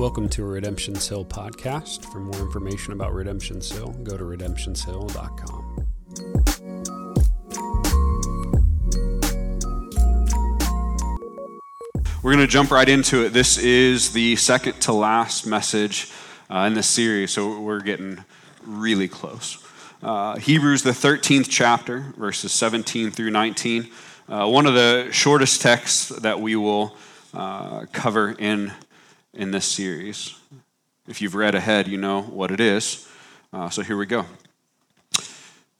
Welcome to a Redemption's Hill podcast. For more information about Redemption's Hill, go to redemptionshill.com. We're going to jump right into it. This is the second to last message uh, in this series, so we're getting really close. Uh, Hebrews, the 13th chapter, verses 17 through 19. Uh, one of the shortest texts that we will uh, cover in, in this series. If you've read ahead, you know what it is. Uh, so here we go.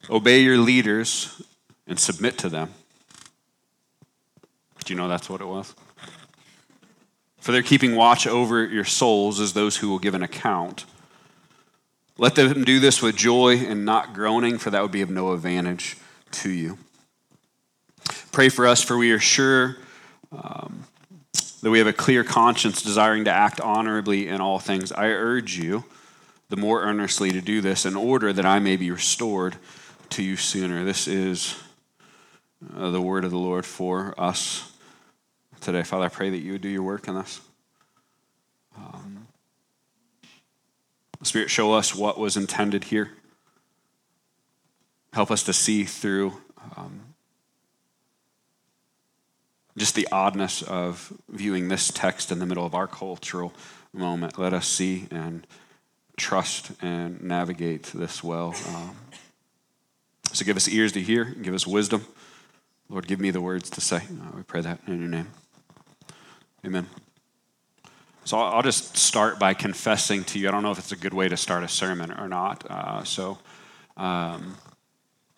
Obey your leaders and submit to them. Do you know that's what it was? For they're keeping watch over your souls as those who will give an account. Let them do this with joy and not groaning, for that would be of no advantage to you. Pray for us, for we are sure um, that we have a clear conscience, desiring to act honorably in all things. I urge you the more earnestly to do this in order that I may be restored to you sooner. This is uh, the word of the Lord for us today. Father, I pray that you would do your work in us. Um, Spirit, show us what was intended here. Help us to see through um, just the oddness of viewing this text in the middle of our cultural moment. Let us see and trust and navigate this well. Um, so give us ears to hear, give us wisdom. Lord, give me the words to say. Uh, we pray that in your name. Amen. So I'll just start by confessing to you. I don't know if it's a good way to start a sermon or not. Uh, so um,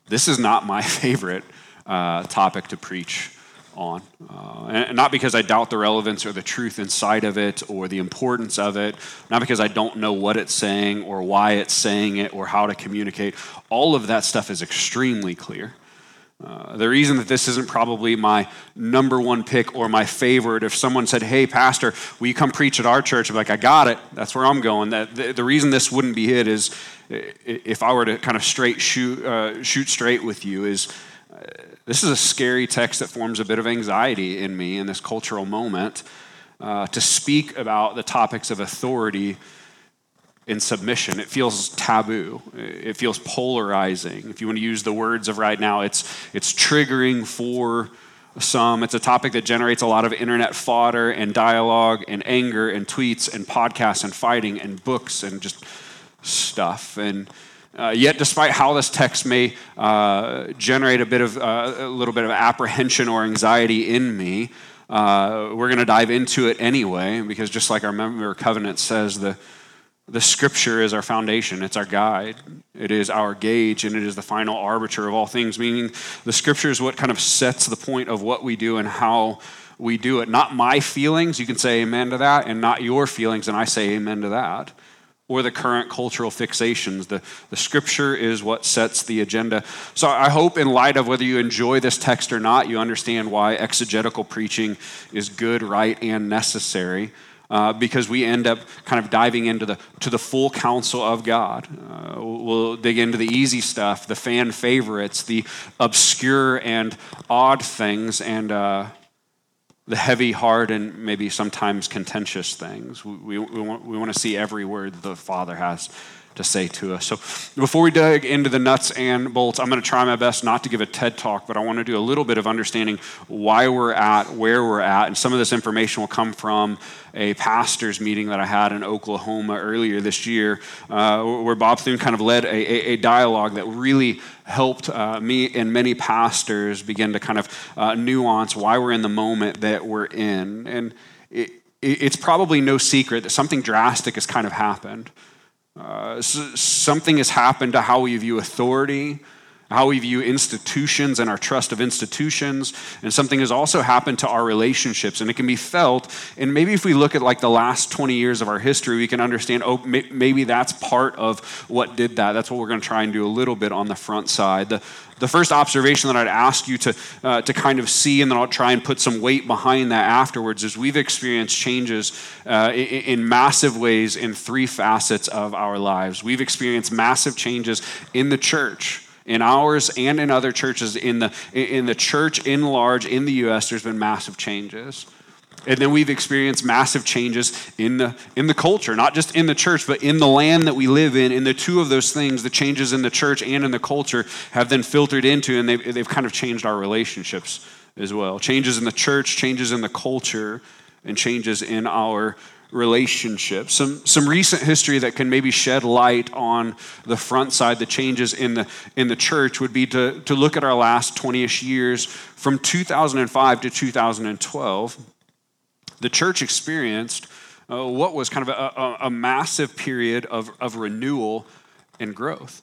this is not my favorite uh, topic to preach on. Uh, and not because I doubt the relevance or the truth inside of it or the importance of it, not because I don't know what it's saying or why it's saying it or how to communicate. All of that stuff is extremely clear. Uh, the reason that this isn't probably my number one pick or my favorite, if someone said, Hey, Pastor, will you come preach at our church? I'm like, I got it. That's where I'm going. That, the, the reason this wouldn't be it is if I were to kind of straight shoot, uh, shoot straight with you, is uh, this is a scary text that forms a bit of anxiety in me in this cultural moment. Uh, to speak about the topics of authority in submission. It feels taboo. It feels polarizing. If you want to use the words of right now, it's, it's triggering for some. It's a topic that generates a lot of internet fodder and dialogue and anger and tweets and podcasts and fighting and books and just stuff. And uh, yet, despite how this text may uh, generate a bit of uh, a little bit of apprehension or anxiety in me, uh, we're going to dive into it anyway because just like our member covenant says, the the scripture is our foundation, it's our guide, it is our gauge, and it is the final arbiter of all things, meaning the scripture is what kind of sets the point of what we do and how we do it. Not my feelings, you can say amen to that, and not your feelings, and I say amen to that. Or the current cultural fixations. The, the scripture is what sets the agenda. So I hope, in light of whether you enjoy this text or not, you understand why exegetical preaching is good, right, and necessary uh, because we end up kind of diving into the to the full counsel of God. Uh, we'll dig into the easy stuff, the fan favorites, the obscure and odd things, and uh, the heavy, hard, and maybe sometimes contentious things. We, we, we, want, we want to see every word the Father has to say to us. So before we dig into the nuts and bolts, I'm going to try my best not to give a TED talk, but I want to do a little bit of understanding why we're at, where we're at, and some of this information will come from a pastor's meeting that I had in Oklahoma earlier this year, uh, where Bob Thune kind of led a, a, a dialogue that really helped uh, me and many pastors begin to kind of uh, nuance why we're in the moment that we're in. And it, it's probably no secret that something drastic has kind of happened. Uh, something has happened to how we view authority, how we view institutions and our trust of institutions. And something has also happened to our relationships. And it can be felt. And maybe if we look at like the last 20 years of our history, we can understand, oh, maybe that's part of what did that. That's what we're going to try and do a little bit on the front side. The, the first observation that I'd ask you to, uh, to kind of see, and then I'll try and put some weight behind that afterwards, is we've experienced changes uh, in, in massive ways in three facets of our lives. We've experienced massive changes in the church in ours and in other churches in the in the church in large in the US there's been massive changes And then we've experienced massive changes in the, in the culture, not just in the church, but in the land that we live in. And the two of those things, the changes in the church and in the culture, have then filtered into, and they've, they've kind of changed our relationships as well. Changes in the church, changes in the culture, and changes in our relationships. Some, some recent history that can maybe shed light on the front side, the changes in the, in the church, would be to, to look at our last 20 ish years from 2005 to 2012 the church experienced uh, what was kind of a, a, a massive period of, of renewal and growth.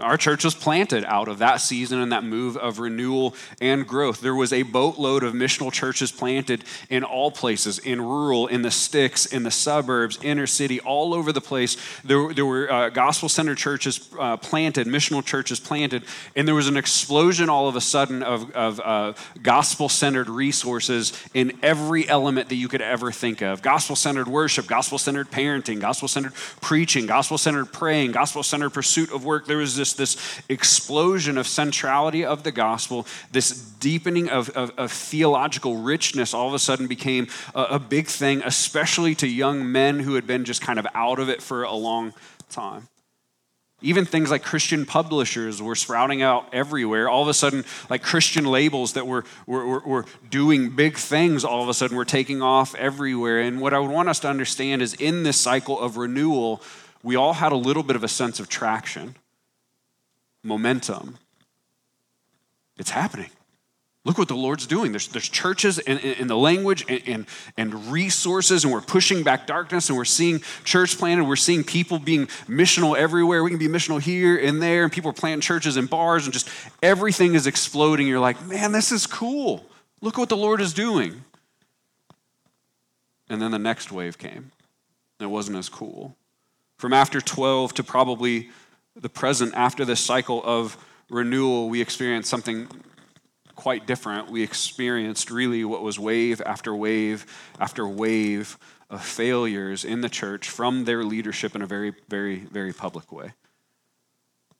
Our church was planted out of that season and that move of renewal and growth. There was a boatload of missional churches planted in all places, in rural, in the sticks, in the suburbs, inner city, all over the place. There, there were uh, gospel centered churches uh, planted, missional churches planted, and there was an explosion all of a sudden of, of uh, gospel centered resources in every element that you could ever think of gospel centered worship, gospel centered parenting, gospel centered preaching, gospel centered praying, gospel centered pursuit of work. There was this this explosion of centrality of the gospel, this deepening of, of, of theological richness all of a sudden became a, a big thing, especially to young men who had been just kind of out of it for a long time. Even things like Christian publishers were sprouting out everywhere. All of a sudden, like Christian labels that were, were, were, doing big things, all of a sudden were taking off everywhere. And what I would want us to understand is in this cycle of renewal, we all had a little bit of a sense of traction momentum. It's happening. Look what the Lord's doing. There's, there's churches and, and the language and, and, and, resources, and we're pushing back darkness, and we're seeing church planted. We're seeing people being missional everywhere. We can be missional here and there, and people are planting churches and bars, and just everything is exploding. You're like, man, this is cool. Look what the Lord is doing. And then the next wave came, and it wasn't as cool. From after 12 to probably the present, after this cycle of renewal, we experienced something quite different. We experienced really what was wave after wave after wave of failures in the church from their leadership in a very, very, very public way.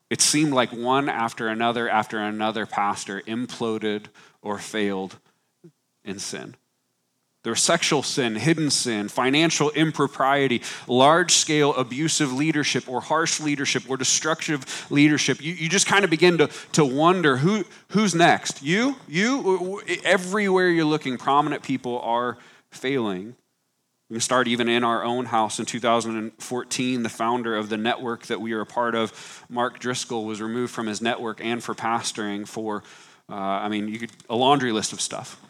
It seemed like one after another after another pastor imploded or failed in sin. There was sexual sin, hidden sin, financial impropriety, large scale abusive leadership or harsh leadership or destructive leadership. You, you just kind of begin to, to wonder who, who's next? You? You? Everywhere you're looking, prominent people are failing. We can start even in our own house in 2014. The founder of the network that we are a part of, Mark Driscoll, was removed from his network and for pastoring for, uh, I mean, you could, a laundry list of stuff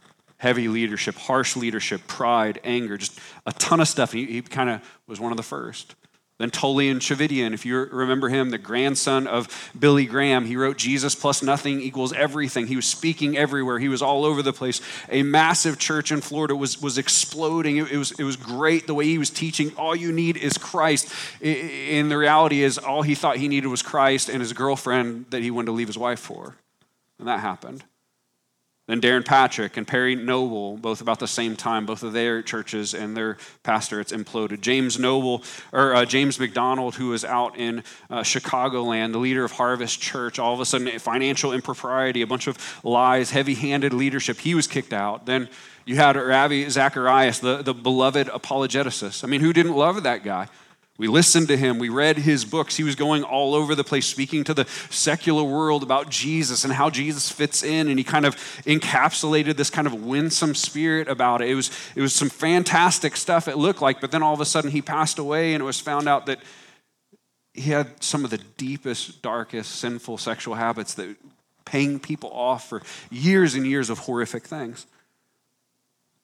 heavy leadership, harsh leadership, pride, anger, just a ton of stuff. He, he kind of was one of the first. Then Tullian Tchividjian, if you remember him, the grandson of Billy Graham, he wrote Jesus plus nothing equals everything. He was speaking everywhere. He was all over the place. A massive church in Florida was, was exploding. It, it was, it was great the way he was teaching. All you need is Christ. And the reality is, all he thought he needed was Christ and his girlfriend that he wanted to leave his wife for. And that happened. Then Darren Patrick and Perry Noble, both about the same time, both of their churches and their pastorates imploded. James Noble, or uh, James MacDonald, who was out in uh, Chicagoland, the leader of Harvest Church, all of a sudden financial impropriety, a bunch of lies, heavy-handed leadership. He was kicked out. Then you had Ravi Zacharias, the, the beloved apologeticist. I mean, who didn't love that guy? We listened to him. We read his books. He was going all over the place, speaking to the secular world about Jesus and how Jesus fits in. And he kind of encapsulated this kind of winsome spirit about it. It was, it was some fantastic stuff, it looked like. But then all of a sudden, he passed away, and it was found out that he had some of the deepest, darkest, sinful sexual habits that paying people off for years and years of horrific things.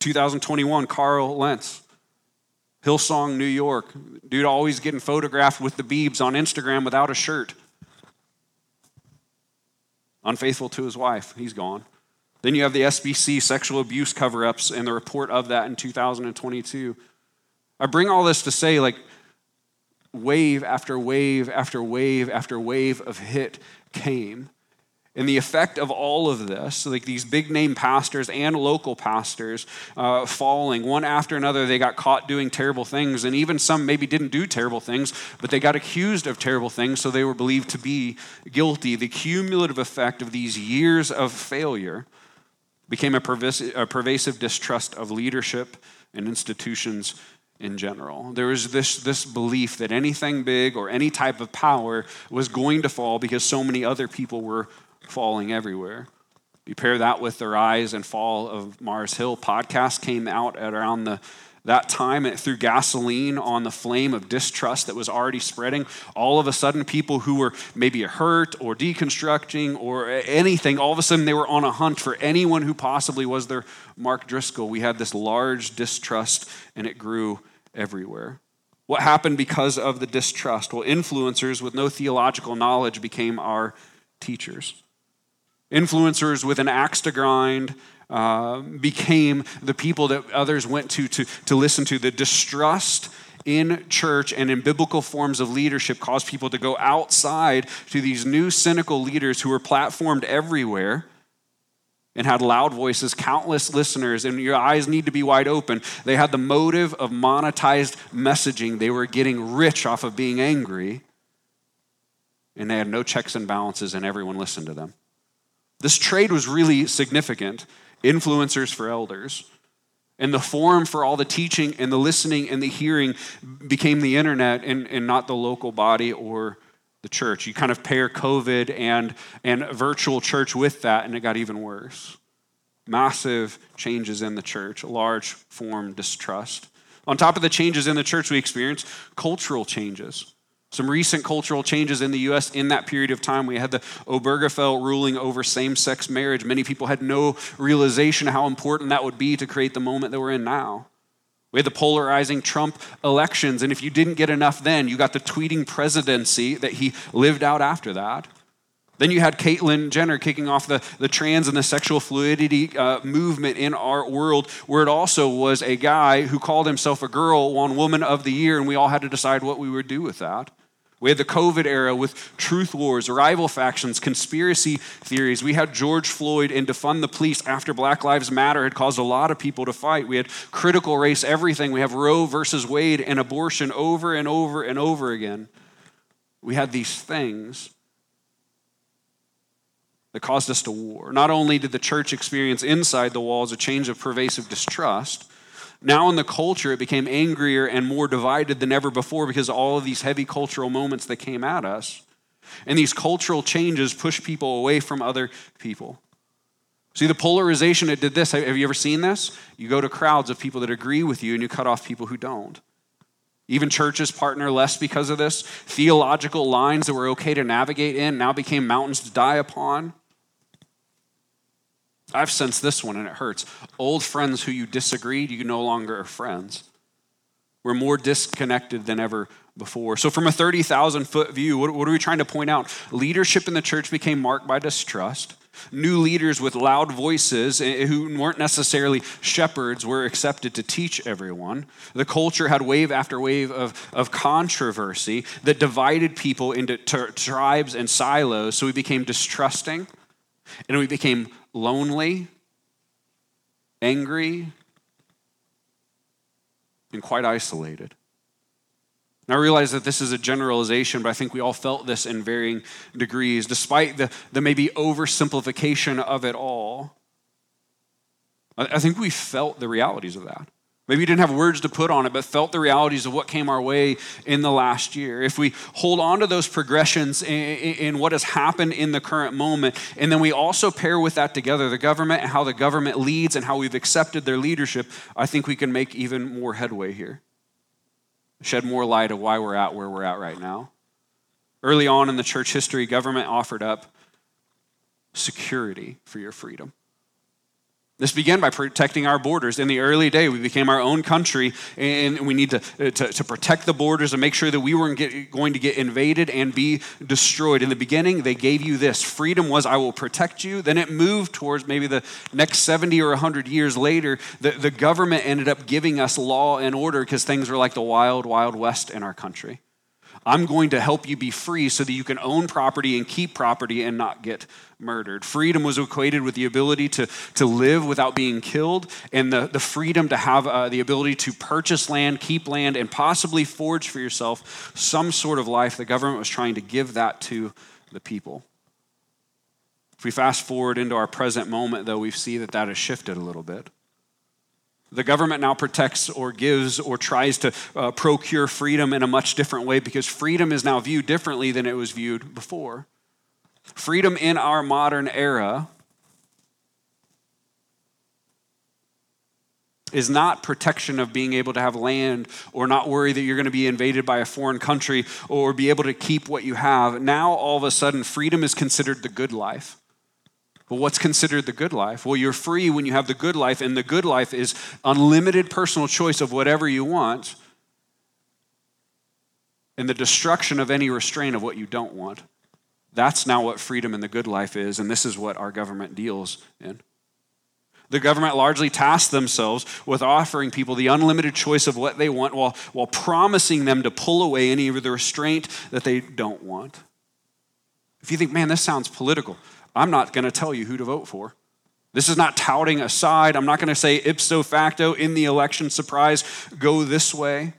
2021, Carl Lentz Hillsong, New York. Dude always getting photographed with the Beebs on Instagram without a shirt. Unfaithful to his wife. He's gone. Then you have the SBC sexual abuse cover ups and the report of that in 2022. I bring all this to say, like, wave after wave after wave after wave of hit came. And the effect of all of this, like these big name pastors and local pastors uh, falling one after another, they got caught doing terrible things. And even some maybe didn't do terrible things, but they got accused of terrible things, so they were believed to be guilty. The cumulative effect of these years of failure became a pervasive, a pervasive distrust of leadership and institutions in general. There was this, this belief that anything big or any type of power was going to fall because so many other people were falling everywhere. You pair that with the rise and fall of Mars Hill. Podcast came out at around the that time it threw gasoline on the flame of distrust that was already spreading. All of a sudden, people who were maybe hurt or deconstructing or anything, all of a sudden they were on a hunt for anyone who possibly was their Mark Driscoll. We had this large distrust and it grew everywhere. What happened because of the distrust? Well, influencers with no theological knowledge became our teachers. Influencers with an axe to grind uh, became the people that others went to, to to listen to. The distrust in church and in biblical forms of leadership caused people to go outside to these new cynical leaders who were platformed everywhere and had loud voices, countless listeners, and your eyes need to be wide open. They had the motive of monetized messaging. They were getting rich off of being angry, and they had no checks and balances, and everyone listened to them. This trade was really significant influencers for elders. And the forum for all the teaching and the listening and the hearing became the internet and, and not the local body or the church. You kind of pair COVID and, and virtual church with that, and it got even worse. Massive changes in the church, large form distrust. On top of the changes in the church we experienced, cultural changes. Some recent cultural changes in the U.S. in that period of time. We had the Obergefell ruling over same sex marriage. Many people had no realization how important that would be to create the moment that we're in now. We had the polarizing Trump elections, and if you didn't get enough then, you got the tweeting presidency that he lived out after that. Then you had Caitlyn Jenner kicking off the, the trans and the sexual fluidity uh, movement in our world, where it also was a guy who called himself a girl, won Woman of the Year, and we all had to decide what we would do with that. We had the COVID era with truth wars, rival factions, conspiracy theories. We had George Floyd and defund the police after Black Lives Matter had caused a lot of people to fight. We had critical race everything. We have Roe versus Wade and abortion over and over and over again. We had these things that caused us to war. Not only did the church experience inside the walls a change of pervasive distrust, now, in the culture, it became angrier and more divided than ever before because all of these heavy cultural moments that came at us. And these cultural changes push people away from other people. See, the polarization, it did this. Have you ever seen this? You go to crowds of people that agree with you and you cut off people who don't. Even churches partner less because of this. Theological lines that were okay to navigate in now became mountains to die upon. I've sensed this one and it hurts. Old friends who you disagreed, you no longer are friends. We're more disconnected than ever before. So, from a 30,000 foot view, what, what are we trying to point out? Leadership in the church became marked by distrust. New leaders with loud voices eh, who weren't necessarily shepherds were accepted to teach everyone. The culture had wave after wave of, of controversy that divided people into t- tribes and silos. So we became distrusting and we became lonely, angry, and quite isolated. And I realize that this is a generalization, but I think we all felt this in varying degrees, despite the, the maybe oversimplification of it all. I, I think we felt the realities of that. Maybe you didn't have words to put on it, but felt the realities of what came our way in the last year. If we hold on to those progressions in, in, what has happened in the current moment, and then we also pair with that together the government and how the government leads and how we've accepted their leadership, I think we can make even more headway here. Shed more light of why we're at where we're at right now. Early on in the church history, government offered up security for your freedom. This began by protecting our borders. In the early day, we became our own country, and we need to, uh, to, to protect the borders and make sure that we weren't get, going to get invaded and be destroyed. In the beginning, they gave you this freedom was, I will protect you. Then it moved towards maybe the next 70 or 100 years later, the, the government ended up giving us law and order because things were like the wild, wild west in our country. I'm going to help you be free so that you can own property and keep property and not get murdered. Freedom was equated with the ability to, to live without being killed and the, the freedom to have uh, the ability to purchase land, keep land, and possibly forge for yourself some sort of life. The government was trying to give that to the people. If we fast forward into our present moment, though, we see that that has shifted a little bit The government now protects or gives or tries to uh, procure freedom in a much different way because freedom is now viewed differently than it was viewed before. Freedom in our modern era is not protection of being able to have land or not worry that you're going to be invaded by a foreign country or be able to keep what you have. Now, all of a sudden, freedom is considered the good life. Well, what's considered the good life? Well, you're free when you have the good life, and the good life is unlimited personal choice of whatever you want and the destruction of any restraint of what you don't want. That's now what freedom in the good life is, and this is what our government deals in. The government largely tasks themselves with offering people the unlimited choice of what they want while, while promising them to pull away any of the restraint that they don't want. If you think, man, this sounds political, I'm not going to tell you who to vote for. This is not touting a side. I'm not going to say ipso facto in the election surprise, go this way.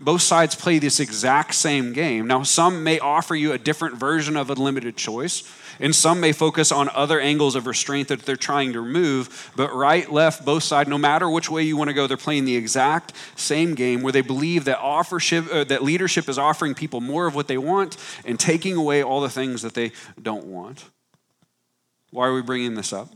Both sides play this exact same game. Now, some may offer you a different version of a limited choice. And some may focus on other angles of restraint that they're trying to remove, but right, left, both sides, no matter which way you want to go, they're playing the exact same game where they believe that offership, uh, that leadership is offering people more of what they want and taking away all the things that they don't want. Why are we bringing this up?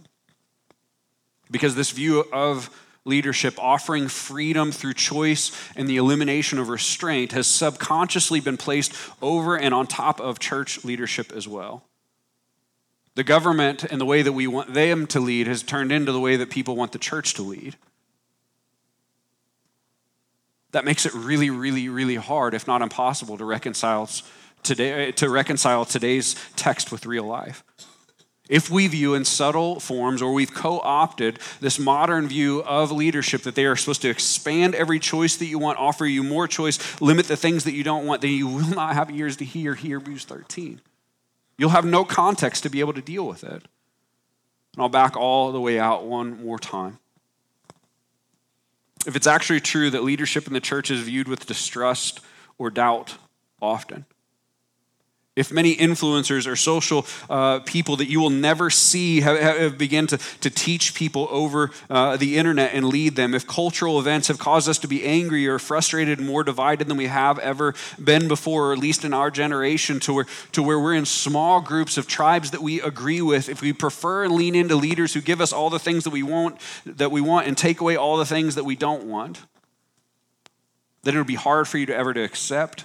Because this view of leadership, offering freedom through choice and the elimination of restraint, has subconsciously been placed over and on top of church leadership as well. The government and the way that we want them to lead has turned into the way that people want the church to lead. That makes it really, really, really hard, if not impossible, to reconcile today to reconcile today's text with real life. If we view in subtle forms or we've co opted this modern view of leadership that they are supposed to expand every choice that you want, offer you more choice, limit the things that you don't want, then you will not have ears to hear Hebrews 13. You'll have no context to be able to deal with it. And I'll back all the way out one more time. If it's actually true that leadership in the church is viewed with distrust or doubt often, if many influencers or social uh, people that you will never see have, have begun to, to teach people over uh, the internet and lead them, if cultural events have caused us to be angry or frustrated and more divided than we have ever been before, or at least in our generation, to where, to where we're in small groups of tribes that we agree with, if we prefer and lean into leaders who give us all the things that we want, that we want and take away all the things that we don't want, then it'll be hard for you to ever to accept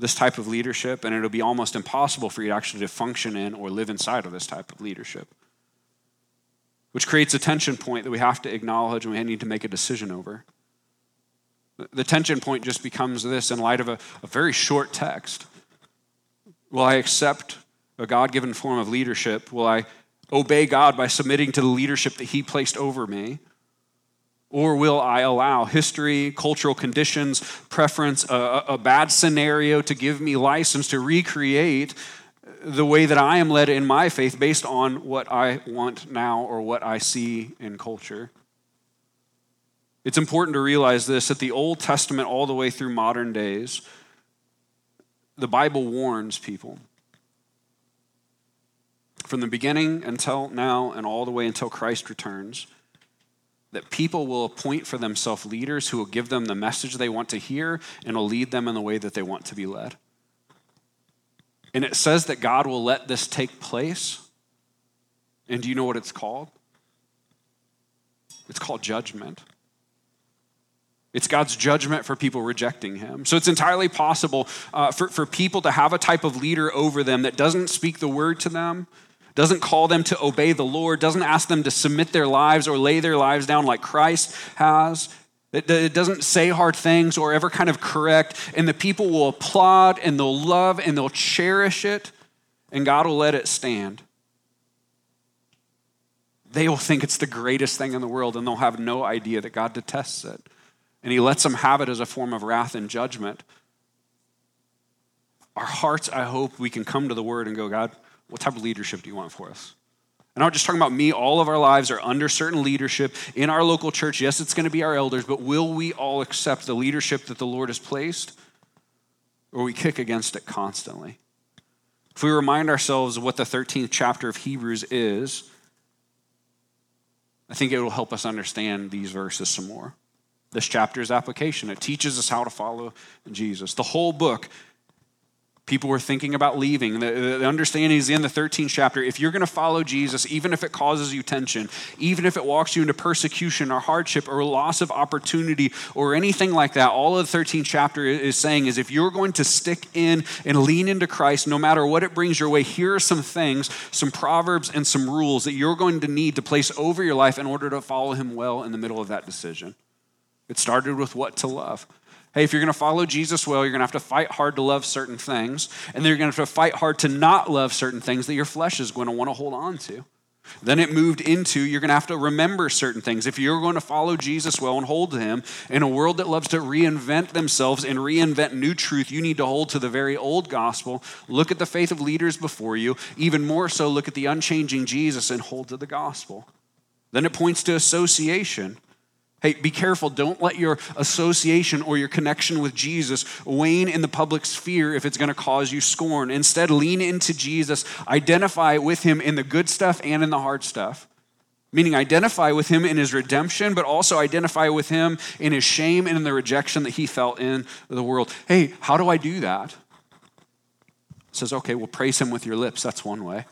this type of leadership, and it'll be almost impossible for you to actually to function in or live inside of this type of leadership. Which creates a tension point that we have to acknowledge and we need to make a decision over. The tension point just becomes this in light of a, a very short text. Will I accept a God given form of leadership? Will I obey God by submitting to the leadership that He placed over me? Or will I allow history, cultural conditions, preference, a, a, bad scenario to give me license to recreate the way that I am led in my faith based on what I want now or what I see in culture? It's important to realize this that the Old Testament, all the way through modern days, the Bible warns people. From the beginning until now and all the way until Christ returns that people will appoint for themselves leaders who will give them the message they want to hear and will lead them in the way that they want to be led. And it says that God will let this take place. And do you know what it's called? It's called judgment. It's God's judgment for people rejecting Him. So it's entirely possible uh, for, for people to have a type of leader over them that doesn't speak the word to them, doesn't call them to obey the Lord, doesn't ask them to submit their lives or lay their lives down like Christ has. It doesn't say hard things or ever kind of correct, and the people will applaud and they'll love and they'll cherish it, and God will let it stand. They will think it's the greatest thing in the world, and they'll have no idea that God detests it. And He lets them have it as a form of wrath and judgment. Our hearts, I hope, we can come to the Word and go, God, what type of leadership do you want for us? And I'm not just talking about me. All of our lives are under certain leadership in our local church. Yes, it's going to be our elders, but will we all accept the leadership that the Lord has placed? Or we kick against it constantly? If we remind ourselves of what the 13th chapter of Hebrews is, I think it will help us understand these verses some more. This chapter's application. It teaches us how to follow Jesus. The whole book people were thinking about leaving. The, the, understanding is in the 13th chapter. If you're going to follow Jesus, even if it causes you tension, even if it walks you into persecution or hardship or loss of opportunity or anything like that, all of the 13th chapter is saying is if you're going to stick in and lean into Christ, no matter what it brings your way, here are some things, some proverbs and some rules that you're going to need to place over your life in order to follow him well in the middle of that decision. It started with what to love. Hey, if you're going to follow Jesus well, you're going to have to fight hard to love certain things, and then you're going to have to fight hard to not love certain things that your flesh is going to want to hold on to. Then it moved into you're going to have to remember certain things. If you're going to follow Jesus well and hold to him in a world that loves to reinvent themselves and reinvent new truth, you need to hold to the very old gospel. Look at the faith of leaders before you. Even more so, look at the unchanging Jesus and hold to the gospel. Then it points to association. Hey, be careful. Don't let your association or your connection with Jesus wane in the public sphere if it's going to cause you scorn. Instead, lean into Jesus. Identify with him in the good stuff and in the hard stuff. Meaning, identify with him in his redemption, but also identify with him in his shame and in the rejection that he felt in the world. Hey, how do I do that? Says, okay, well, praise him with your lips. That's one way.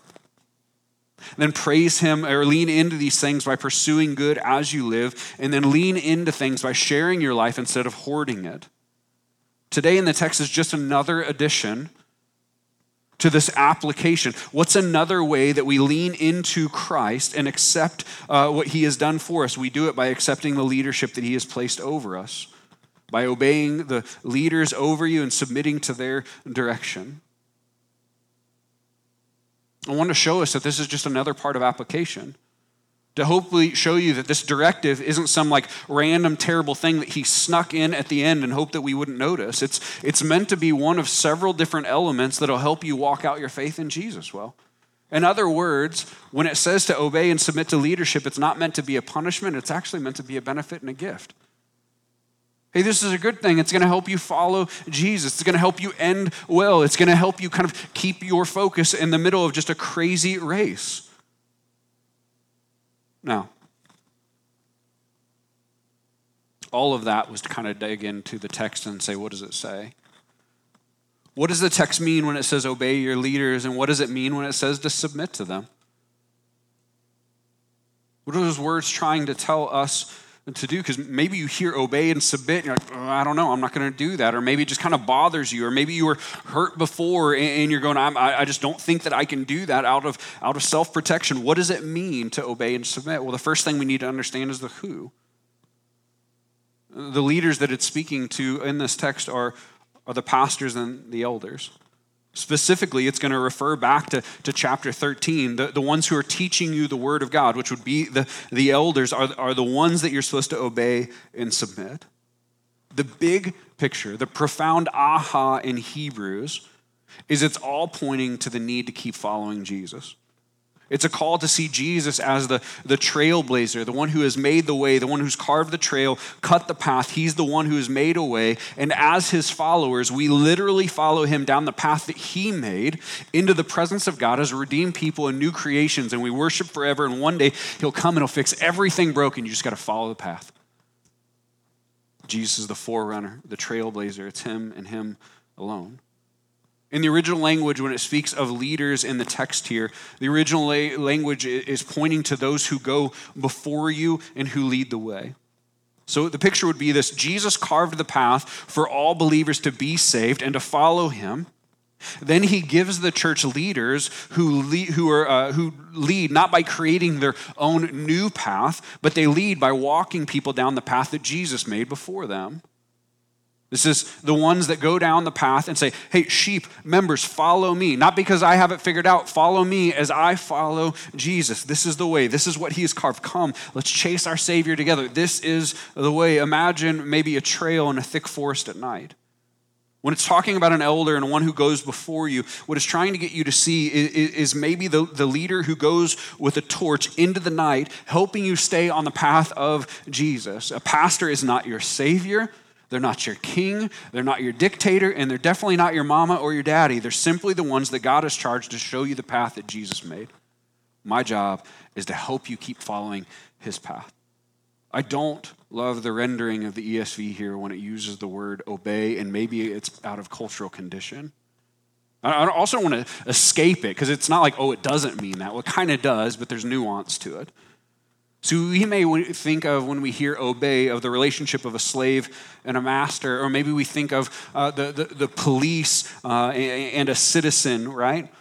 Then praise Him or lean into these things by pursuing good as you live, and then lean into things by sharing your life instead of hoarding it. Today in the text is just another addition to this application. What's another way that we lean into Christ and accept uh, what He has done for us? We do it by accepting the leadership that He has placed over us, by obeying the leaders over you and submitting to their direction. I want to show us that this is just another part of application. To hopefully show you that this directive isn't some like random terrible thing that he snuck in at the end and hoped that we wouldn't notice. It's, it's meant to be one of several different elements that'll help you walk out your faith in Jesus well. In other words, when it says to obey and submit to leadership, it's not meant to be a punishment, it's actually meant to be a benefit and a gift. Hey, this is a good thing. It's going to help you follow Jesus. It's going to help you end well. It's going to help you kind of keep your focus in the middle of just a crazy race. Now, all of that was to kind of dig into the text and say, what does it say? What does the text mean when it says obey your leaders, and what does it mean when it says to submit to them? What are those words trying to tell us to do because maybe you hear obey and submit and you're like oh, i don't know i'm not going to do that or maybe it just kind of bothers you or maybe you were hurt before and you're going i just don't think that i can do that out of out of self-protection. What does it mean to obey and submit? Well the first thing we need to understand is the who. The leaders that it's speaking to in this text are are the pastors and the elders Specifically, it's going to refer back to, to chapter 13. The, the ones who are teaching you the word of God, which would be the, the elders, are, are the ones that you're supposed to obey and submit. The big picture, the profound aha in Hebrews, is it's all pointing to the need to keep following Jesus. It's a call to see Jesus as the, the trailblazer, the one who has made the way, the one who's carved the trail, cut the path. He's the one who has made a way. And as his followers, we literally follow him down the path that he made into the presence of God as redeemed people and new creations. And we worship forever. And one day he'll come and he'll fix everything broken. You just got to follow the path. Jesus is the forerunner, the trailblazer. It's him and him alone. In the original language, when it speaks of leaders in the text here, the original la- language is pointing to those who go before you and who lead the way. So the picture would be this Jesus carved the path for all believers to be saved and to follow him. Then he gives the church leaders who lead, who, are, uh, who lead not by creating their own new path, but they lead by walking people down the path that Jesus made before them. This is the ones that go down the path and say, Hey, sheep, members, follow me. Not because I have it figured out, follow me as I follow Jesus. This is the way. This is what he has carved. Come, let's chase our Savior together. This is the way. Imagine maybe a trail in a thick forest at night. When it's talking about an elder and one who goes before you, what it's trying to get you to see is, maybe the, the leader who goes with a torch into the night, helping you stay on the path of Jesus. A pastor is not your Savior. They're not your king, they're not your dictator, and they're definitely not your mama or your daddy. They're simply the ones that God has charged to show you the path that Jesus made. My job is to help you keep following his path. I don't love the rendering of the ESV here when it uses the word obey, and maybe it's out of cultural condition. I also want to escape it because it's not like, oh, it doesn't mean that. Well, it kind of does, but there's nuance to it. So we may think of when we hear obey of the relationship of a slave and a master, or maybe we think of uh, the, the, the, police uh, and a citizen, right?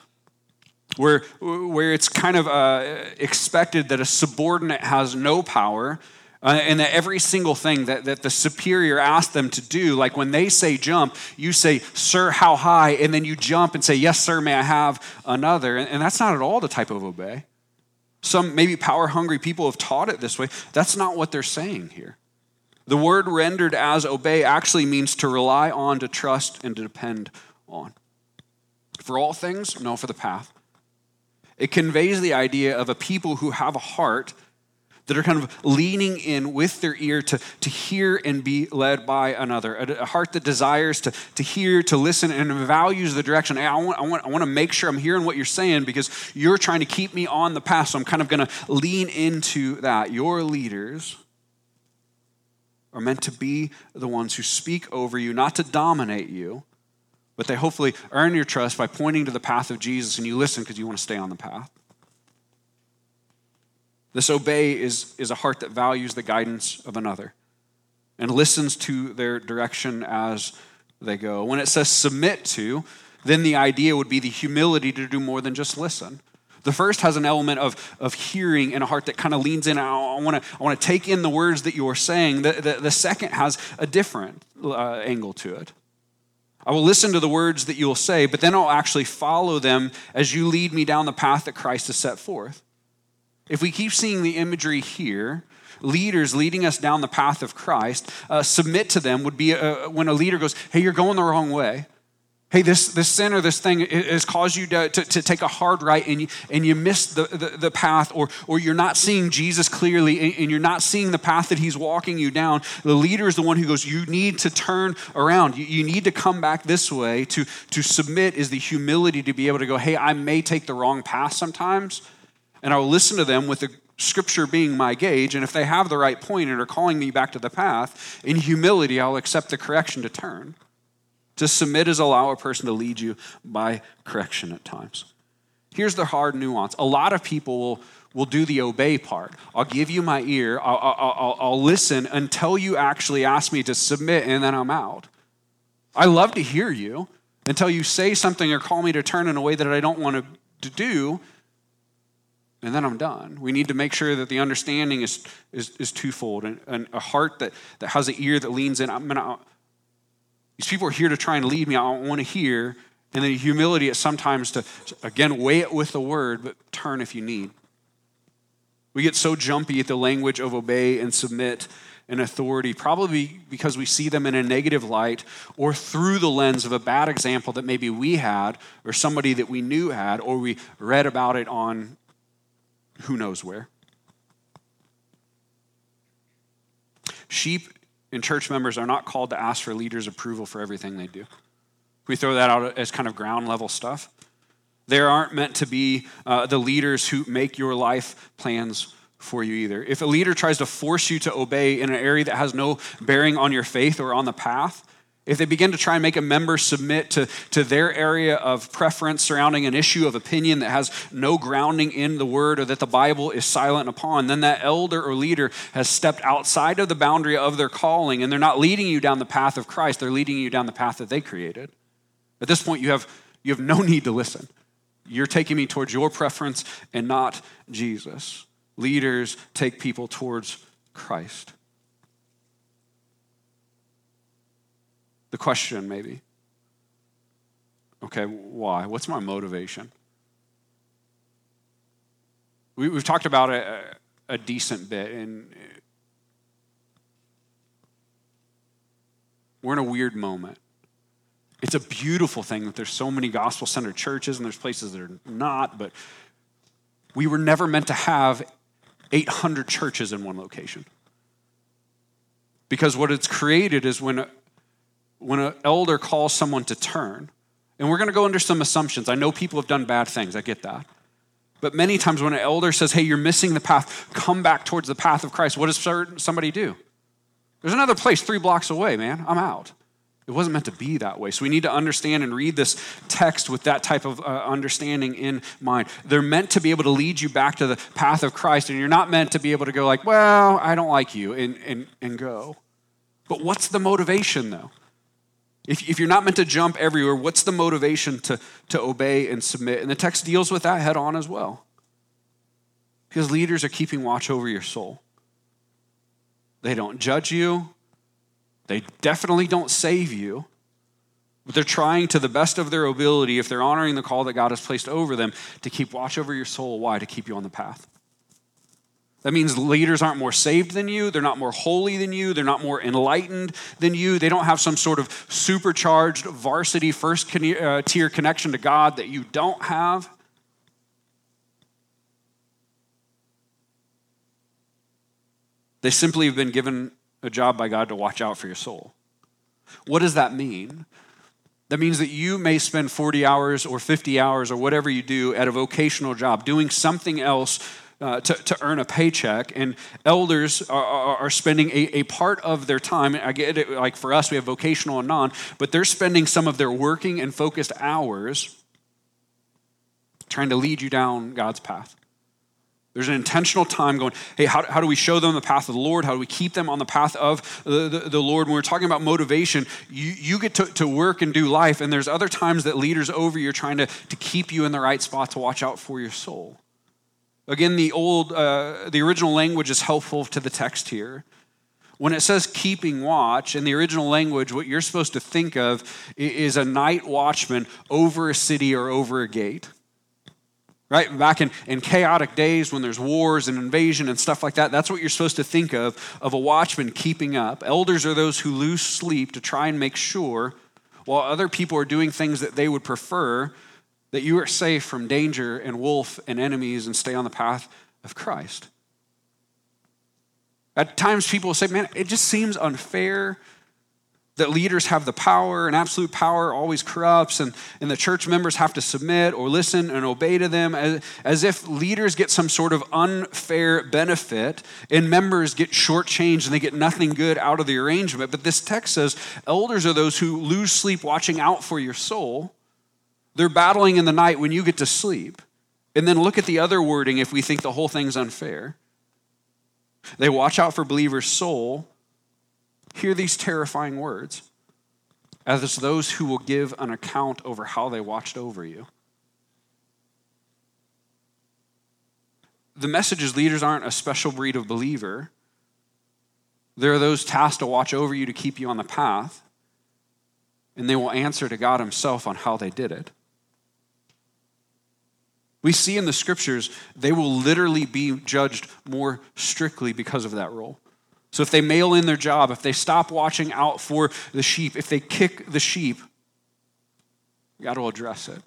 Where, where it's kind of uh, expected that a subordinate has no power uh, and that every single thing that, that the superior asks them to do, like when they say jump, you say, Sir, how high? And then you jump and say, Yes, sir, may I have another? And, and that's not at all the type of obey. Some maybe power hungry people have taught it this way. That's not what they're saying here. The word rendered as obey actually means to rely on, to trust, and to depend on. For all things, no, for the path. It conveys the idea of a people who have a heart that are kind of leaning in with their ear to, to hear and be led by another. A, a heart that desires to, to hear, to listen, and values the direction. Hey, I, want, I, want, I want to make sure I'm hearing what you're saying because you're trying to keep me on the path. So I'm kind of going to lean into that. Your leaders are meant to be the ones who speak over you, not to dominate you, but they hopefully earn your trust by pointing to the path of Jesus and you listen because you want to stay on the path. This obey is, is a heart that values the guidance of another and listens to their direction as they go. When it says submit to, then the idea would be the humility to do more than just listen. The first has an element of, of hearing and a heart that kind of leans in. I want to I want to take in the words that you are saying. The, the, the second has a different uh, angle to it. I will listen to the words that you will say, but then I'll actually follow them as you lead me down the path that Christ has set forth. If we keep seeing the imagery here, leaders leading us down the path of Christ, uh, submit to them would be a, when a leader goes, Hey, you're going the wrong way. Hey, this, this sin or this thing has caused you to, to, to, take a hard right and you, and you miss the, the, the, path, or, or you're not seeing Jesus clearly and, and, you're not seeing the path that he's walking you down. The leader is the one who goes, You need to turn around. You, you need to come back this way. To, to submit is the humility to be able to go, Hey, I may take the wrong path sometimes and I will listen to them with the scripture being my gauge. And if they have the right point and are calling me back to the path, in humility, I'll accept the correction to turn. To submit is allow a person to lead you by correction at times. Here's the hard nuance a lot of people will, will do the obey part. I'll give you my ear, I'll, I'll, I'll, I'll listen until you actually ask me to submit, and then I'm out. I love to hear you until you say something or call me to turn in a way that I don't want to, to do and then I'm done. We need to make sure that the understanding is, is, is twofold and, and, a heart that, that has an ear that leans in. I'm gonna, these people are here to try and lead me. I want to hear. And then humility is sometimes to, again, weigh it with the word, but turn if you need. We get so jumpy at the language of obey and submit and authority, probably because we see them in a negative light or through the lens of a bad example that maybe we had or somebody that we knew had or we read about it on who knows where. Sheep and church members are not called to ask for leaders' approval for everything they do. We throw that out as kind of ground level stuff. They aren't meant to be uh, the leaders who make your life plans for you either. If a leader tries to force you to obey in an area that has no bearing on your faith or on the path, if they begin to try and make a member submit to, to their area of preference surrounding an issue of opinion that has no grounding in the word or that the Bible is silent upon, then that elder or leader has stepped outside of the boundary of their calling and they're not leading you down the path of Christ, they're leading you down the path that they created. At this point, you have, you have no need to listen. You're taking me towards your preference and not Jesus. Leaders take people towards Christ. The question maybe okay, why? What's my motivation? We, have talked about it a, a decent bit, and we're in a weird moment. It's a beautiful thing that there's so many gospel centered churches and there's places that are not, but we were never meant to have 800 churches in one location. Because what it's created is when when an elder calls someone to turn, and we're going to go under some assumptions. I know people have done bad things, I get that. But many times when an elder says, hey, you're missing the path, come back towards the path of Christ, what does somebody do? There's another place three blocks away, man. I'm out. It wasn't meant to be that way. So we need to understand and read this text with that type of uh, understanding in mind. They're meant to be able to lead you back to the path of Christ, and you're not meant to be able to go like, well, I don't like you, and, and, and go. But what's the motivation, though? If, if you're not meant to jump everywhere, what's the motivation to, to obey and submit? And the text deals with that head on as well. Because leaders are keeping watch over your soul. They don't judge you, they definitely don't save you, but they're trying to the best of their ability, if they're honoring the call that God has placed over them, to keep watch over your soul. Why? To keep you on the path. That means leaders aren't more saved than you. They're not more holy than you. They're not more enlightened than you. They don't have some sort of supercharged varsity first uh, tier connection to God that you don't have. They simply have been given a job by God to watch out for your soul. What does that mean? That means that you may spend 40 hours or 50 hours or whatever you do at a vocational job doing something else uh, to, to earn a paycheck. And elders are, are, spending a, a, part of their time, I get it, like for us, we have vocational and non, but they're spending some of their working and focused hours trying to lead you down God's path. There's an intentional time going, hey, how, how do we show them the path of the Lord? How do we keep them on the path of the, the, the Lord? When we're talking about motivation, you, you get to, to work and do life, and there's other times that leaders over you are trying to, to keep you in the right spot to watch out for your soul. Again, the old, uh, the original language is helpful to the text here. When it says keeping watch, in the original language, what you're supposed to think of is a night watchman over a city or over a gate right? Back in, in chaotic days when there's wars and invasion and stuff like that, that's what you're supposed to think of, of a watchman keeping up. Elders are those who lose sleep to try and make sure, while other people are doing things that they would prefer, that you are safe from danger and wolf and enemies and stay on the path of Christ. At times, people say, man, it just seems unfair that leaders have the power and absolute power always corrupts and, and the church members have to submit or listen and obey to them as, as if leaders get some sort of unfair benefit and members get shortchanged and they get nothing good out of the arrangement but this text says elders are those who lose sleep watching out for your soul they're battling in the night when you get to sleep and then look at the other wording if we think the whole thing's unfair they watch out for believers soul hear these terrifying words as those who will give an account over how they watched over you. The message is leaders aren't a special breed of believer. There are those tasked to watch over you to keep you on the path, and they will answer to God Himself on how they did it. We see in the scriptures they will literally be judged more strictly because of that role. So if they mail in their job, if they stop watching out for the sheep, if they kick the sheep, God will address it.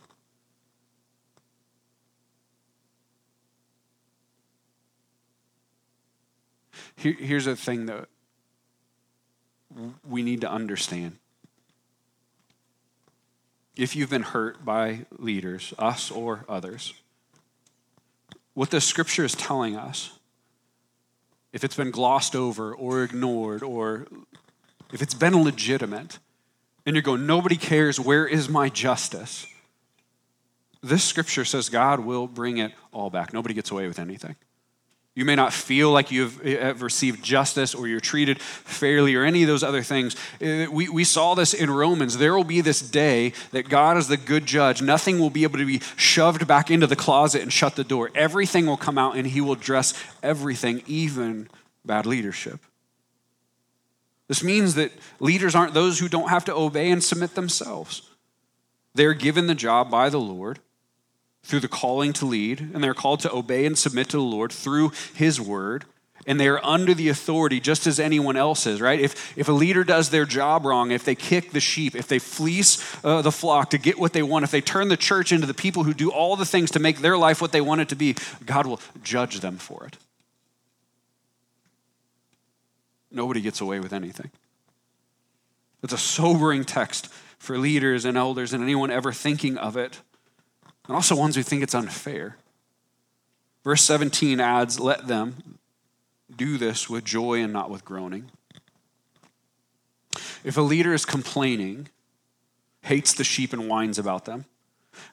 Here's a thing that we need to understand. If you've been hurt by leaders, us or others, what the scripture is telling us if it's been glossed over or ignored, or if it's been legitimate, and you're going, nobody cares, where is my justice? This scripture says God will bring it all back. Nobody gets away with anything. You may not feel like you've eh, received justice or you're treated fairly or any of those other things. Eh, we, we saw this in Romans. There will be this day that God is the good judge. Nothing will be able to be shoved back into the closet and shut the door. Everything will come out and he will address everything, even bad leadership. This means that leaders aren't those who don't have to obey and submit themselves. They're given the job by the Lord through the calling to lead, and they're called to obey and submit to the Lord through His word. And they are under the authority just as anyone else is, right? If, if a leader does their job wrong, if they kick the sheep, if they fleece uh, the flock to get what they want, if they turn the church into the people who do all the things to make their life what they want it to be, God will judge them for it. Nobody gets away with anything. It's a sobering text for leaders and elders and anyone ever thinking of it and also ones who think it's unfair. Verse 17 adds, Let them do this with joy and not with groaning. If a leader is complaining, hates the sheep, and whines about them,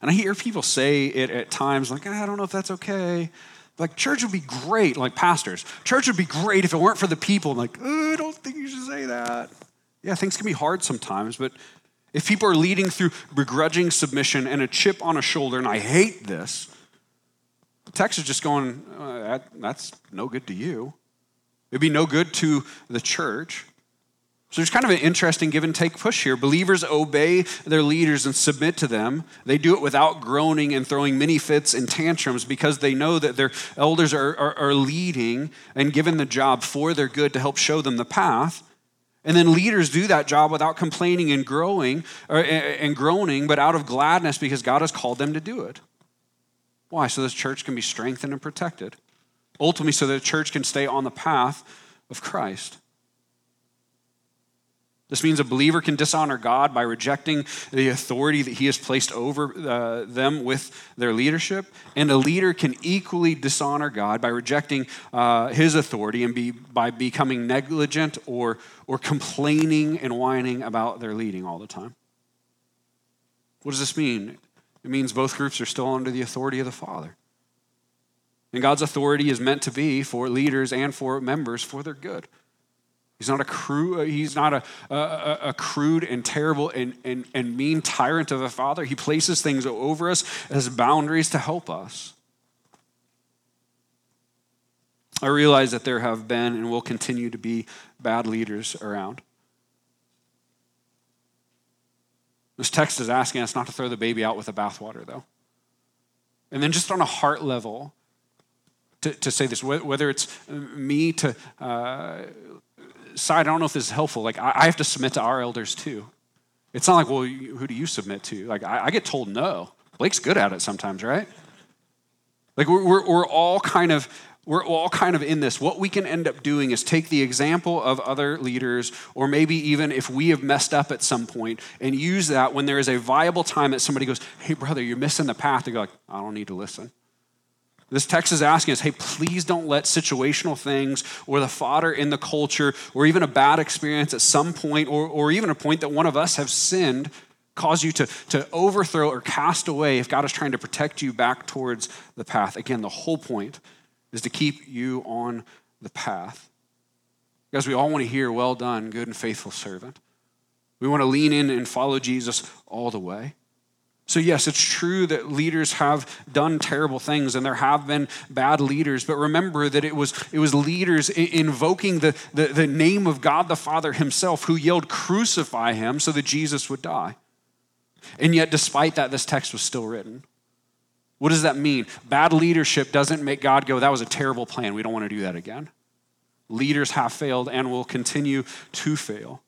and I hear people say it at times, like, I don't know if that's okay. Like, church would be great, like pastors. Church would be great if it weren't for the people. I'm like, I don't think you should say that. Yeah, things can be hard sometimes, but if people are leading through begrudging submission and a chip on a shoulder, and I hate this, the text is just going, uh, that, that's no good to you. It'd be no good to the church. So there's kind of an interesting give and take push here. Believers obey their leaders and submit to them. They do it without groaning and throwing mini fits and tantrums because they know that their elders are, are, are, leading and given the job for their good to help show them the path. And then leaders do that job without complaining and growing or, and groaning, but out of gladness because God has called them to do it. Why? So this church can be strengthened and protected. Ultimately, so that the church can stay on the path of Christ. This means a believer can dishonor God by rejecting the authority that he has placed over uh, them with their leadership. And a leader can equally dishonor God by rejecting uh, his authority and be, by becoming negligent or, or complaining and whining about their leading all the time. What does this mean? It means both groups are still under the authority of the Father. And God's authority is meant to be for leaders and for members for their good. He's not a crude, uh, he's not a, a, a, crude and terrible and, and, and mean tyrant of a father. He places things over us as boundaries to help us. I realize that there have been and will continue to be bad leaders around. This text is asking us not to throw the baby out with the bathwater, though. And then, just on a heart level, to, to say this, whether it's me to uh, side, I don't know if this is helpful. Like, I, I have to submit to our elders too. It's not like, well, who do you submit to? Like, I, I get told no. Blake's good at it sometimes, right? Like, we're, we're, we're all kind of we're all kind of in this. What we can end up doing is take the example of other leaders, or maybe even if we have messed up at some point, and use that when there is a viable time that somebody goes, Hey, brother, you're missing the path. They go, like, I don't need to listen. This text is asking us, hey, please don't let situational things or the fodder in the culture or even a bad experience at some point or, or even a point that one of us have sinned cause you to, to overthrow or cast away if God is trying to protect you back towards the path. Again, the whole point is to keep you on the path. Because we all want to hear, well done, good and faithful servant. We want to lean in and follow Jesus all the way. So, yes, it's true that leaders have done terrible things and there have been bad leaders, but remember that it was, it was leaders invoking the, the, the name of God the Father Himself who yelled, Crucify Him, so that Jesus would die. And yet, despite that, this text was still written. What does that mean? Bad leadership doesn't make God go, That was a terrible plan. We don't want to do that again. Leaders have failed and will continue to fail.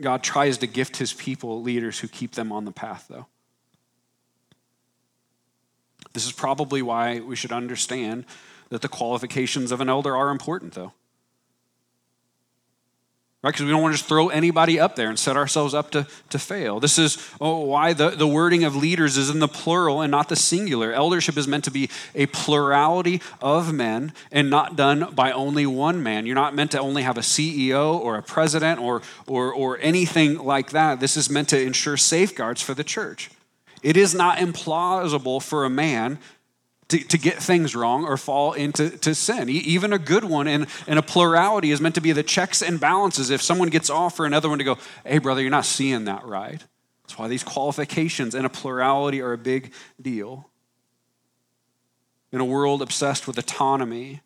God tries to gift his people leaders who keep them on the path, though. This is probably why we should understand that the qualifications of an elder are important, though right? Because we don't want to just throw anybody up there and set ourselves up to, to fail. This is oh, why the, the wording of leaders is in the plural and not the singular. Eldership is meant to be a plurality of men and not done by only one man. You're not meant to only have a CEO or a president or, or, or anything like that. This is meant to ensure safeguards for the church. It is not implausible for a man to, to get things wrong or fall into to sin. Even a good one and, and a plurality is meant to be the checks and balances. If someone gets off for another one to go, hey, brother, you're not seeing that right. That's why these qualifications and a plurality are a big deal. In a world obsessed with autonomy,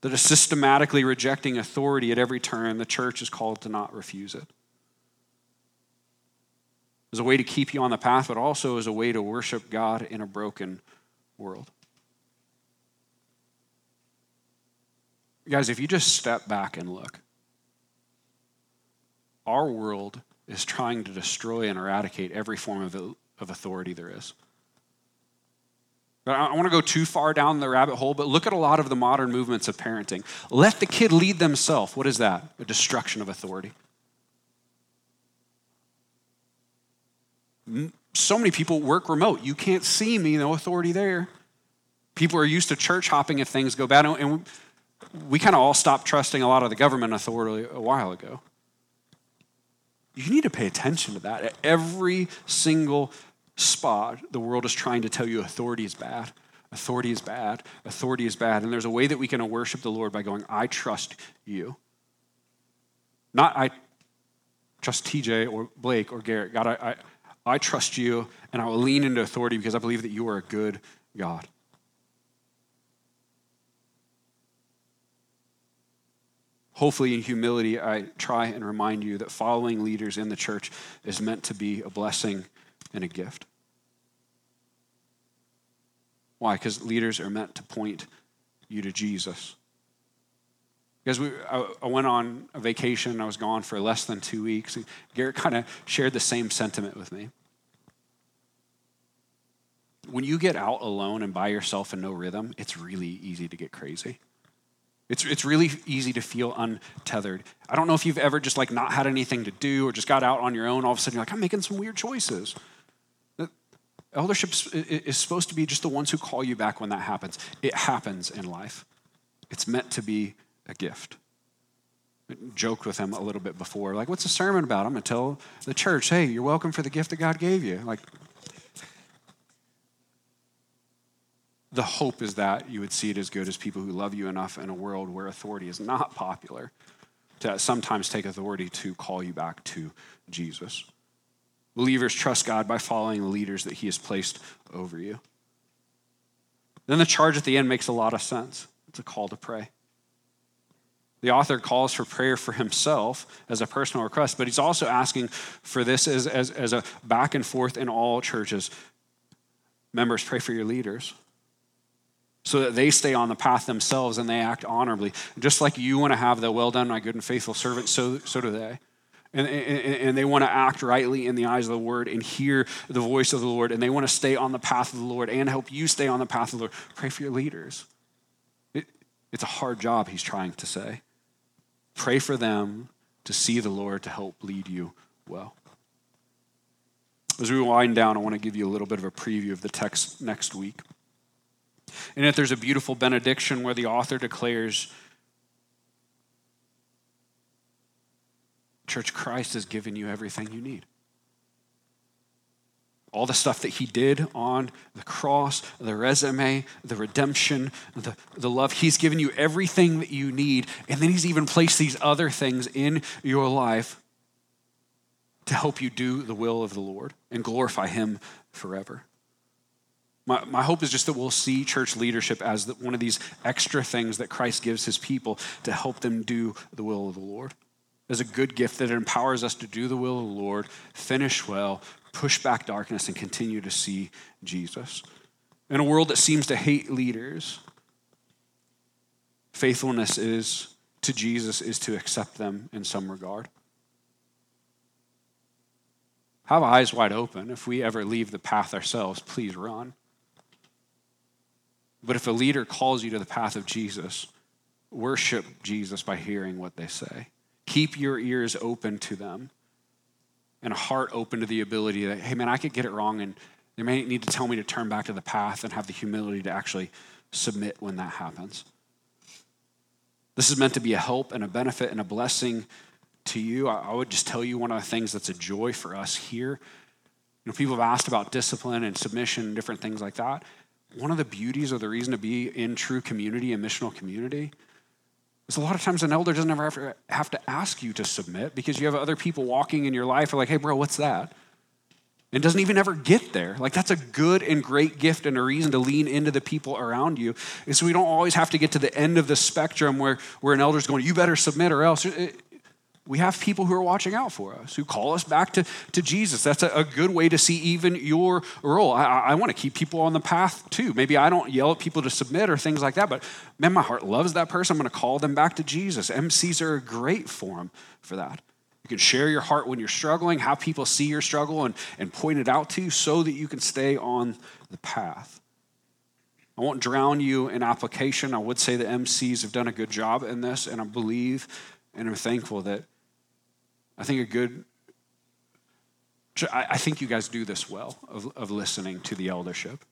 that is systematically rejecting authority at every turn, the church is called to not refuse it. As a way to keep you on the path, but also as a way to worship God in a broken world. Guys, if you just step back and look, our world is trying to destroy and eradicate every form of, of authority there is. But I don't want to go too far down the rabbit hole, but look at a lot of the modern movements of parenting. Let the kid lead themselves. What is that? A destruction of authority. So many people work remote. You can't see me, no authority there. People are used to church hopping if things go bad, and we kind of all stopped trusting a lot of the government authority a while ago. You need to pay attention to that. At every single spot, the world is trying to tell you authority is bad. Authority is bad. Authority is bad. And there's a way that we can worship the Lord by going, I trust you. Not I trust TJ or Blake or Garrett. God, I, I, I trust you and I will lean into authority because I believe that you are a good God. Hopefully, in humility, I try and remind you that following leaders in the church is meant to be a blessing and a gift. Why? Because leaders are meant to point you to Jesus. Because we, I, I went on a vacation, I was gone for less than two weeks. Garrett kind of shared the same sentiment with me. When you get out alone and by yourself and no rhythm, it's really easy to get crazy. It's, it's really easy to feel untethered. I don't know if you've ever just like not had anything to do or just got out on your own. All of a sudden, you're like, I'm making some weird choices. Eldership is supposed to be just the ones who call you back when that happens. It happens in life. It's meant to be a gift. I joked with him a little bit before, like, what's the sermon about? I'm going to tell the church, hey, you're welcome for the gift that God gave you. Like, the hope is that you would see it as good as people who love you enough in a world where authority is not popular to sometimes take authority to call you back to Jesus. Believers trust God by following the leaders that He has placed over you. Then the charge at the end makes a lot of sense. It's a call to pray. The author calls for prayer for himself as a personal request, but he's also asking for this as, as, as a back and forth in all churches. Members, pray for your leaders so that they stay on the path themselves and they act honorably. Just like you want to have the well done, my good and faithful servant, so, so do they. And, and, and, they want to act rightly in the eyes of the Lord and hear the voice of the Lord, and they want to stay on the path of the Lord and help you stay on the path of the Lord. Pray for your leaders. It, it's a hard job, he's trying to say. Pray for them to see the Lord to help lead you well. As we wind down, I want to give you a little bit of a preview of the text next week. In it, there's a beautiful benediction where the author declares, Church, Christ has given you everything you need. All the stuff that he did on the cross, the resume, the redemption, the, the love, he's given you everything that you need. And then he's even placed these other things in your life to help you do the will of the Lord and glorify him forever. My, my hope is just that we'll see church leadership as the, one of these extra things that Christ gives his people to help them do the will of the Lord. As a good gift that empowers us to do the will of the Lord, finish well, push back darkness, and continue to see Jesus. In a world that seems to hate leaders, faithfulness is to Jesus is to accept them in some regard. Have eyes wide open. If we ever leave the path ourselves, please run. But if a leader calls you to the path of Jesus, worship Jesus by hearing what they say. Keep your ears open to them and a heart open to the ability that, hey, man, I could get it wrong, and they may need to tell me to turn back to the path and have the humility to actually submit when that happens. This is meant to be a help and a benefit and a blessing to you. I would just tell you one of the things that's a joy for us here. You know, people have asked about discipline and submission and different things like that one of the beauties or the reason to be in true community and missional community is a lot of times an elder doesn't ever have to, have to ask you to submit because you have other people walking in your life are like, hey, bro, what's that? And doesn't even ever get there. Like, that's a good and great gift and a reason to lean into the people around you. And so we don't always have to get to the end of the spectrum where, where an elder's going, you better submit or else. It, we have people who are watching out for us, who call us back to, to Jesus. That's a, a good way to see even your role. I, I want to keep people on the path too. Maybe I don't yell at people to submit or things like that, but man, my heart loves that person. I'm going to call them back to Jesus. MCs are a great forum for that. You can share your heart when you're struggling, have people see your struggle and, and point it out to you so that you can stay on the path. I won't drown you in application. I would say the MCs have done a good job in this, and I believe and I'm thankful that I think a good, I think you guys do this well of, of listening to the eldership.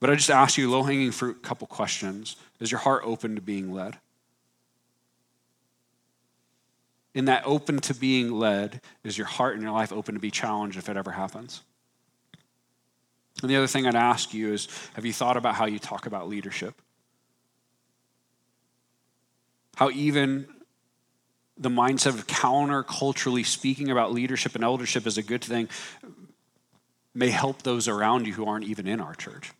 But I just ask you, low hanging fruit, a couple questions. Is your heart open to being led? In that open to being led, is your heart and your life open to be challenged if it ever happens? And the other thing I'd ask you is have you thought about how you talk about leadership? How even the mindset of counter-culturally speaking about leadership and eldership is a good thing may help those around you who aren't even in our church.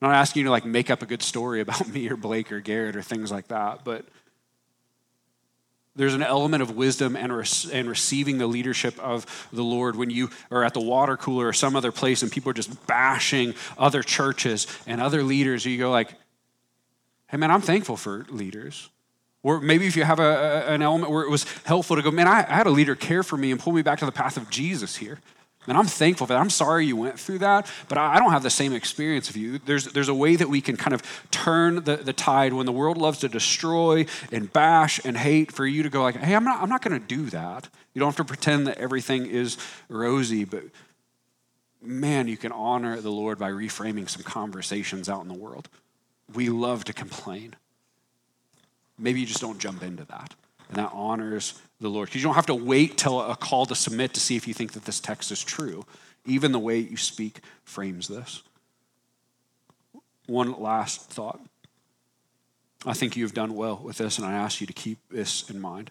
I'm not asking you to like make up a good story about me or Blake or Garrett or things like that, but there's an element of wisdom and, and receiving the leadership of the Lord when you are at the water cooler or some other place and people are just bashing other churches and other leaders. You go like, hey man, I'm thankful for leaders. Or maybe if you have a, an element where it was helpful to go, man, I, I had a leader care for me and pull me back to the path of Jesus here. And I'm thankful for that. I'm sorry you went through that, but I don't have the same experience of you. There's, there's a way that we can kind of turn the, the tide when the world loves to destroy and bash and hate for you to go like, hey, I'm not, I'm not going to do that. You don't have to pretend that everything is rosy, but man, you can honor the Lord by reframing some conversations out in the world. We love to complain. Maybe you just don't jump into that. And that honors the Lord. Because you don't have to wait till a call to submit to see if you think that this text is true. Even the way you speak frames this. One last thought. I think you've done well with this, and I ask you to keep this in mind.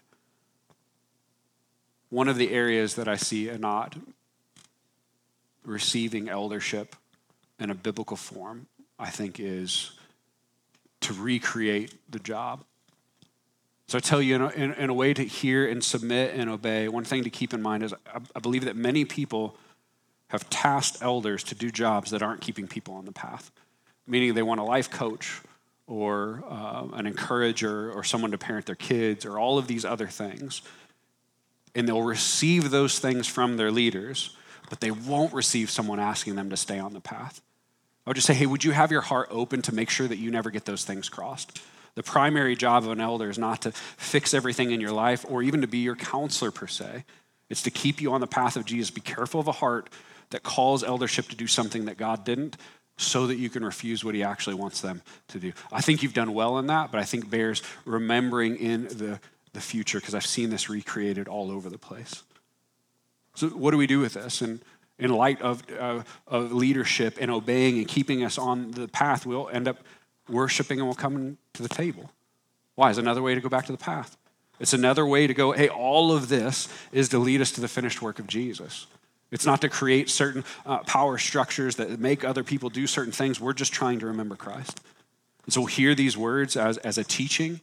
One of the areas that I see a not receiving eldership in a biblical form, I think, is to recreate the job. So I tell you, in a, in, in a, way to hear and submit and obey, one thing to keep in mind is I, I believe that many people have tasked elders to do jobs that aren't keeping people on the path, meaning they want a life coach or uh, an encourager or someone to parent their kids or all of these other things. And they'll receive those things from their leaders, but they won't receive someone asking them to stay on the path. I would just say, hey, would you have your heart open to make sure that you never get those things crossed? The primary job of an elder is not to fix everything in your life or even to be your counselor per se. It's to keep you on the path of Jesus. Be careful of a heart that calls eldership to do something that God didn't so that you can refuse what he actually wants them to do. I think you've done well in that, but I think bears remembering in the, the future because I've seen this recreated all over the place. So, what do we do with this? And in light of, uh, of leadership and obeying and keeping us on the path, we'll end up worshiping and we'll come to the table. Why? Is another way to go back to the path. It's another way to go, hey, all of this is to lead us to the finished work of Jesus. It's not to create certain uh, power structures that make other people do certain things. We're just trying to remember Christ. And so we'll hear these words as, as a teaching,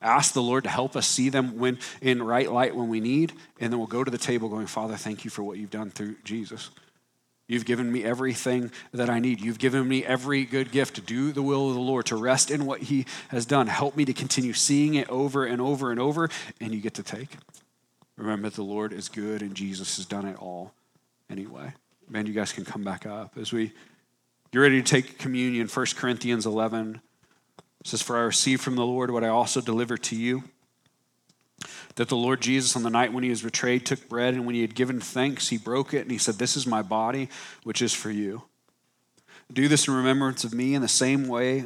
ask the Lord to help us see them when in right light when we need, and then we'll go to the table going, Father, thank you for what you've done through Jesus. You've given me everything that I need. You've given me every good gift to do the will of the Lord, to rest in what He has done. Help me to continue seeing it over and over and over, and you get to take. Remember, the Lord is good, and Jesus has done it all anyway. Man, you guys can come back up. As we get ready to take communion, 1 Corinthians 11 says, For I received from the Lord what I also delivered to you that the Lord Jesus, on the night when he was betrayed, took bread, and when he had given thanks, he broke it, and he said, This is my body, which is for you. Do this in remembrance of me. In the same way,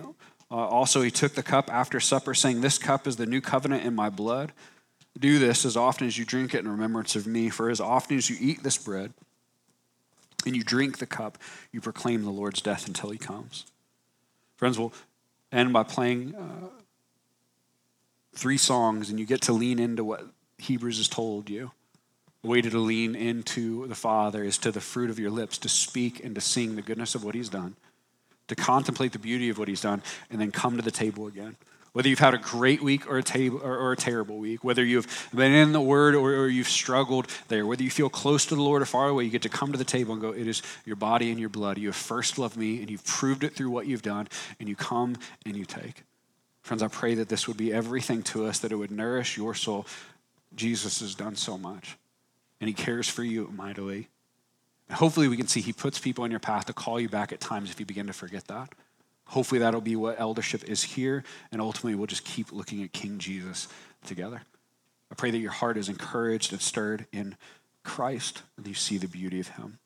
uh, also he took the cup after supper, saying, This cup is the new covenant in my blood. Do this as often as you drink it in remembrance of me. For as often as you eat this bread and you drink the cup, you proclaim the Lord's death until he comes. Friends, we'll end by playing. Uh, three songs and you get to lean into what Hebrews has told you. The way to lean into the Father is to the fruit of your lips, to speak and to sing the goodness of what He's done, to contemplate the beauty of what He's done, and then come to the table again. Whether you've had a great week or a, table, or, or a terrible week, whether you've been in the Word or, or you've struggled there, whether you feel close to the Lord or far away, you get to come to the table and go, It is your body and your blood. You have first loved me, and you've proved it through what you've done, and you come and you take. Friends, I pray that this would be everything to us, that it would nourish your soul. Jesus has done so much, and he cares for you mightily. And hopefully, we can see he puts people on your path to call you back at times if you begin to forget that. Hopefully, that'll be what eldership is here, and ultimately, we'll just keep looking at King Jesus together. I pray that your heart is encouraged and stirred in Christ, and you see the beauty of him.